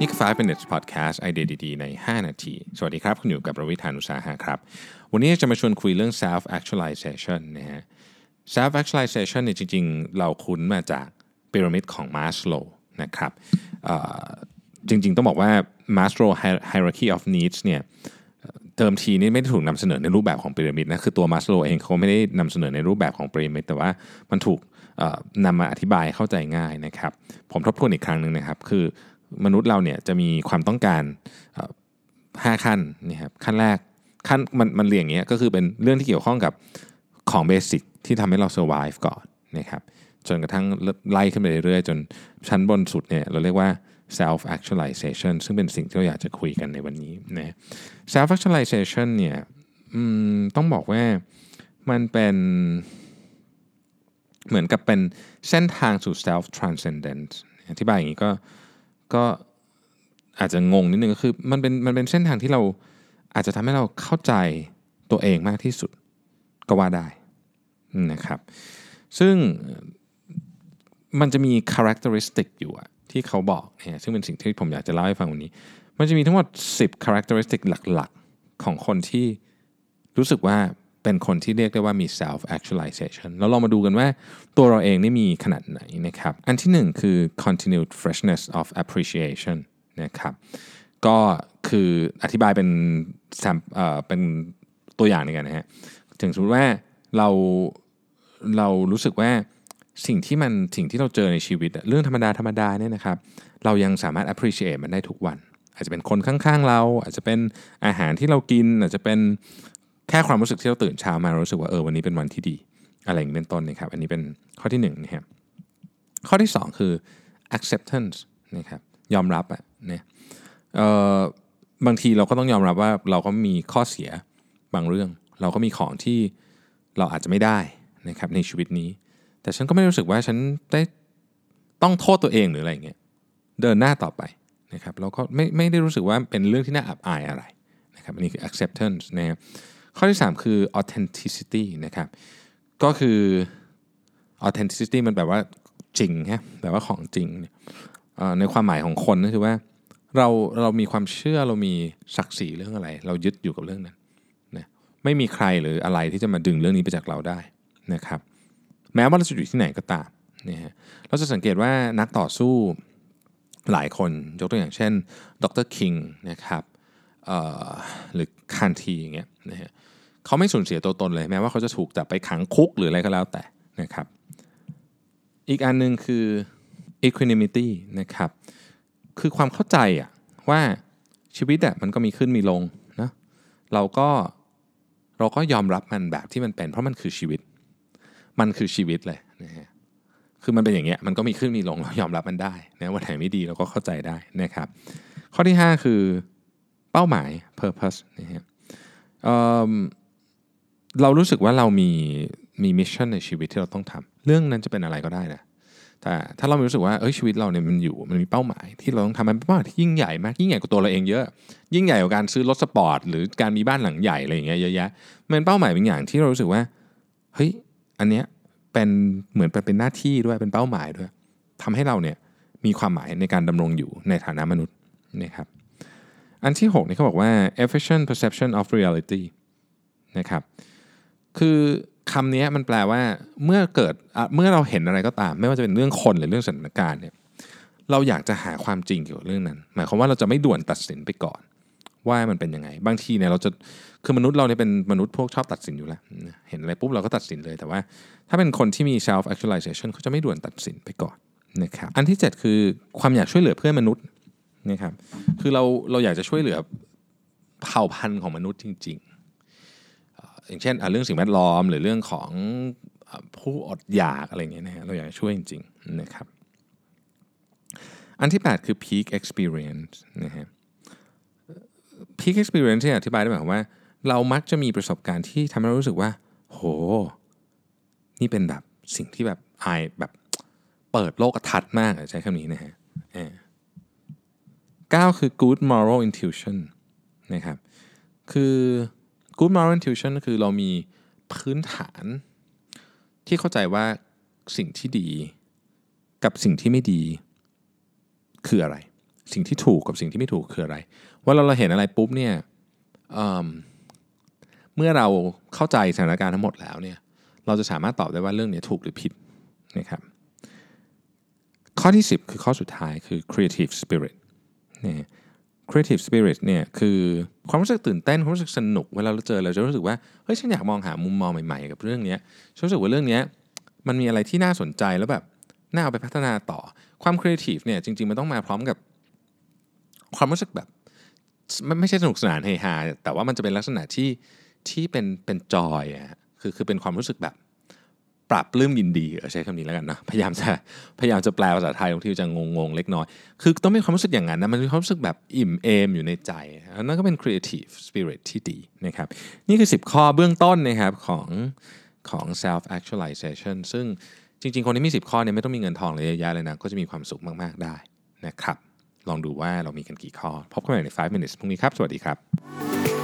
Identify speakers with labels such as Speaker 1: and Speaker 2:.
Speaker 1: นี่คือ 5 minutes podcast ไอเดียดีๆใน 5 นาที สวัสดีครับ คุณอยู่กับประวิทยานุสาหะครับ วันนี้จะมาชวนคุยเรื่อง self actualization นะฮะ self actualization เนี่ยจริงๆ เราคุ้นมาจากพีระมิดของมาสโลนะครับจริงๆ ต้องบอกว่า Maslow hierarchy of needs เนี่ยเติมทีนี่ไม่ได้ถูกนำเสนอในรูปแบบของพีระมิดนะคือตัวมาสโลเองเขาไม่ได้นำเสนอในรูปแบบของพีระมิดแต่ว่ามันถูกนำมาอธิบายเข้าใจง่ายนะครับ ผมทบทวนอีกครั้งหนึ่งนะครับ คือ มนุษย์เราเนี่ยจะมีความต้องการห้าขั้นนี่ครับขั้นแรกขั้นมันมันเรียงอย่างเงี้ยก็คือเป็นเรื่องที่เกี่ยวข้องกับของเบสิกที่ทำให้เรา survive ก่อนนะครับจนกระทั่งไล่ขึ้นไปเรื่อยๆ จนชั้นบนสุดเนี่ยเราเรียกว่า self actualization ซึ่งเป็นสิ่งที่เราอยากจะคุยกันในวันนี้นะ self actualization เนี่ยต้องบอกว่ามันเป็นเหมือนกับเป็นเส้นทางสู่ self transcendence อธิบายอย่างนี้ก็ ก็อาจจะงงนิดนึงก็คือมันเป็นมันเป็นเส้นทางที่เราอาจจะทำให้เราเข้าใจตัวเองมากที่สุดก็ว่าได้นะครับ ซึ่งมันจะมี characteristic อยู่อะที่เขาบอกเนี่ยซึ่งเป็นสิ่งที่ผมอยากจะเล่าให้ฟังวันนี้ มันจะมีทั้งหมด 10 characteristic หลักๆ ของคนที่รู้สึกว่า เป็นคนที่เรียกได้ว่ามี self actualization แล้วเรามาดูกันว่าตัวเราเองนี่มีขนาดไหนนะครับ อันที่หนึ่งคือ continued freshness of appreciation นะครับ ก็คืออธิบายเป็นเอเป็นตัวอย่างในกันนะฮะ ถึงสมมติว่าเราเรารู้สึกว่าสิ่งที่มันสิ่งที่เราเจอในชีวิต เรื่องธรรมดาธรรมดาเนี่ยนะครับ เรายังสามารถ appreciate มันได้ทุกวัน อาจจะเป็นคนข้างๆเรา อาจจะเป็นอาหารที่เรากิน อาจจะเป็น แค่ความรู้สึกที่เราตื่นเช้ามาเรารู้สึกว่าเออวันนี้เป็นวันที่ดี อะไรอย่างนี้เป็นต้นนะครับ อันนี้เป็นข้อที่หนึ่งนะครับข้อที่สองคือ acceptance นะครับยอมรับอะเนี่ยเอ่อบางทีเราก็ต้องยอมรับว่าเราก็มีข้อเสียบางเรื่อง เราก็มีของที่เราอาจจะไม่ได้นะครับในชีวิตนี้ แต่ฉันก็ไม่รู้สึกว่าฉันได้ต้องโทษตัวเองหรืออะไรอย่างเงี้ยเดินหน้าต่อไปนะครับแล้วก็ไม่ไม่ได้รู้สึกว่าเป็นเรื่องที่น่าอับอายอะไรนะครับอันนี้คือ acceptance นะครับ ข้อที่ 3 คือ authenticity นะครับก็คือ authenticity มันแปลว่าจริงฮะแปลว่าของจริงในความหมายของคนก็คือว่าเราเรามีความเชื่อเรามีศักดิ์ศรีเรื่องอะไร เรายึดอยู่กับเรื่องนั้นนะไม่มีใครหรืออะไรที่จะมาดึงเรื่องนี้ไปจากเราได้นะครับ แม้ว่าเราจะอยู่ที่ไหนก็ตามนะฮะเราจะสังเกตว่านักต่อสู้หลายคนยกตัวอย่างเช่นดรคิงนะครับหรือ คานทีอย่างเงี้ยนะฮะเขาไม่สูญเสียตัวตนเลยแม้ว่าเขาจะถูกจับไปขังคุกหรืออะไรก็แล้วแต่นะครับ อีกอันหนึ่งคือ equanimity นะครับคือความเข้าใจอะว่าชีวิตอะมันก็มีขึ้นมีลงนะเราก็เราก็ยอมรับมันแบบที่มันเป็น เพราะมันคือชีวิต มันคือชีวิตเลยนะฮะคือมันเป็นอย่างเงี้ยมันก็มีขึ้นมีลงเรายอมรับมันได้นะวันไหนไม่ดีเราก็เข้าใจได้นะครับ ข้อที่ 5 คือ ป้าหมาย purpose นะฮะเเรารู้สึกว่าเรามีมีมิชชั่นในชีวิตที่เราต้องทำเรื่องนั้นจะเป็นอะไรก็ได้นะแต่ถ้าเรารู้สึกว่าเอ้ยชีวิตเราเนี่ยมันอยู่มันมีเป้าหมาย ที่เราต้องทำมันเป็นเป้าหมายที่ยิ่งใหญ่มากยิ่งใหญ่กว่าตัวเราเองเยอะ ยิ่งใหญ่กว่าการซื้อรถสปอร์ตหรือการมีบ้านหลังใหญ่อะไรอย่างเงี้ยเยอะแยะมันเป็นเป้าหมายบางอย่างที่เรารู้สึกว่าเฮ้ยอันเนี้ยเป็นเหมือนเป็นหน้าที่ด้วยเป็นเป้าหมายด้วยทำให้เราเนี่ยมีความหมายในการดำรงอยู่ในฐานะมนุษย์นะครับ อันที่6นี่เขาบอกว่า efficient perception of reality นะครับคือคำนี้มันแปลว่าเมื่อเกิดเมื่อเราเห็นอะไรก็ตาม ไม่ว่าจะเป็นเรื่องคนหรือเรื่องสถานการณ์เนี่ยเราอยากจะหาความจริงเกี่ยวกับเรื่องนั้น หมายความว่าเราจะไม่ด่วนตัดสินไปก่อน ว่ามันเป็นยังไง บางทีเนี่ยเราจะคือมนุษย์เราเนี่ยเป็นมนุษย์พวกชอบตัดสินอยู่แล้ว เห็นอะไรปุ๊บเราก็ตัดสินเลยแต่ว่า ถ้าเป็นคนที่มี self actualization เขาจะไม่ด่วนตัดสินไปก่อนนะครับอันที่ 7 คือความอยากช่วยเหลือเพื่อนมนุษย์ นะครับคือเราเราอยากจะช่วยเหลือเผ่าพันธุ์ของมนุษย์จริง ๆ อย่างเช่นเรื่องสิ่งแวดล้อมหรือเรื่องของผู้อดอยากอะไรเงี้ยนะฮะเราอยากช่วยจริง ๆ นะครับ อันที่ 8 คือ peak experience นะฮะ peak experience ที่อธิบายได้หมายความว่า เรามักจะมีประสบการณ์ที่ทำให้เรารู้สึกว่า โห นี่เป็นแบบสิ่งที่แบบไอแบบเปิดโลกทัศน์มากใช้คำนี้นะฮะ เก้าคือ good moral intuition นะครับ คือ good moral intuition คือเรามีพื้นฐานที่เข้าใจว่าสิ่งที่ดีกับสิ่งที่ไม่ดีคืออะไร สิ่งที่ถูกกับสิ่งที่ไม่ถูกคืออะไร ว่าเราเราเห็นอะไรปุ๊บเนี่ยเมเมื่อเราเข้าใจสถานการณ์ทั้งหมดแล้วเนี่ย เราจะสามารถตอบได้ว่าเรื่องนี้ถูกหรือผิดนะครับ ข้อที่ 10 คือข้อสุดท้ายคือ creative spirit นี่ย creative spirit เนี่ยคือความรู้สึกตื่นเต้นความรู้สึกสนุกเวลาเราเจอเราจะรู้สึกว่าเฮ้ยฉันอยากมองหามุมมองใหม่ๆ กับเรื่องนี้ฉันรู้สึกว่าเรื่องนี้มันมีอะไรที่น่าสนใจแล้วแบบน่าเอาไปพัฒนาต่อความ creative เนี่ยจริงๆ มันต้องมาพร้อมกับความรู้สึกแบบไม่ไม่ใช่สนุกสนานเฮฮาแต่ว่ามันจะเป็นลักษณะที่ที่เป็นเป็นจอยอะคือคือเป็นความรู้สึกแบบ ปรับปลื้มยินดีเออใช้คำนี้แล้วกันนะพยายามจะพยายามจะแปลภาษาไทยบางทีจะงงๆเล็กน้อย คือต้องมีความรู้สึกอย่างนั้นนะมันมีความรู้สึกแบบอิ่มเอมอยู่ในใจนั่นก็เป็น creative spirit ที่ดีนะครับนี่คือ 10 ข้อเบื้องต้นนะครับของของ self actualization ซึ่งจริงๆ คนที่มี 10 ข้อเนี่ยไม่ต้องมีเงินทองเลยเยอะแยะเลยนะ ก็จะมีความสุขมากๆได้นะครับ ลองดูว่าเรามีกันกี่ข้อ พบกันใหม่ใน 5 minutes พรุ่งนี้ครับ สวัสดีครับ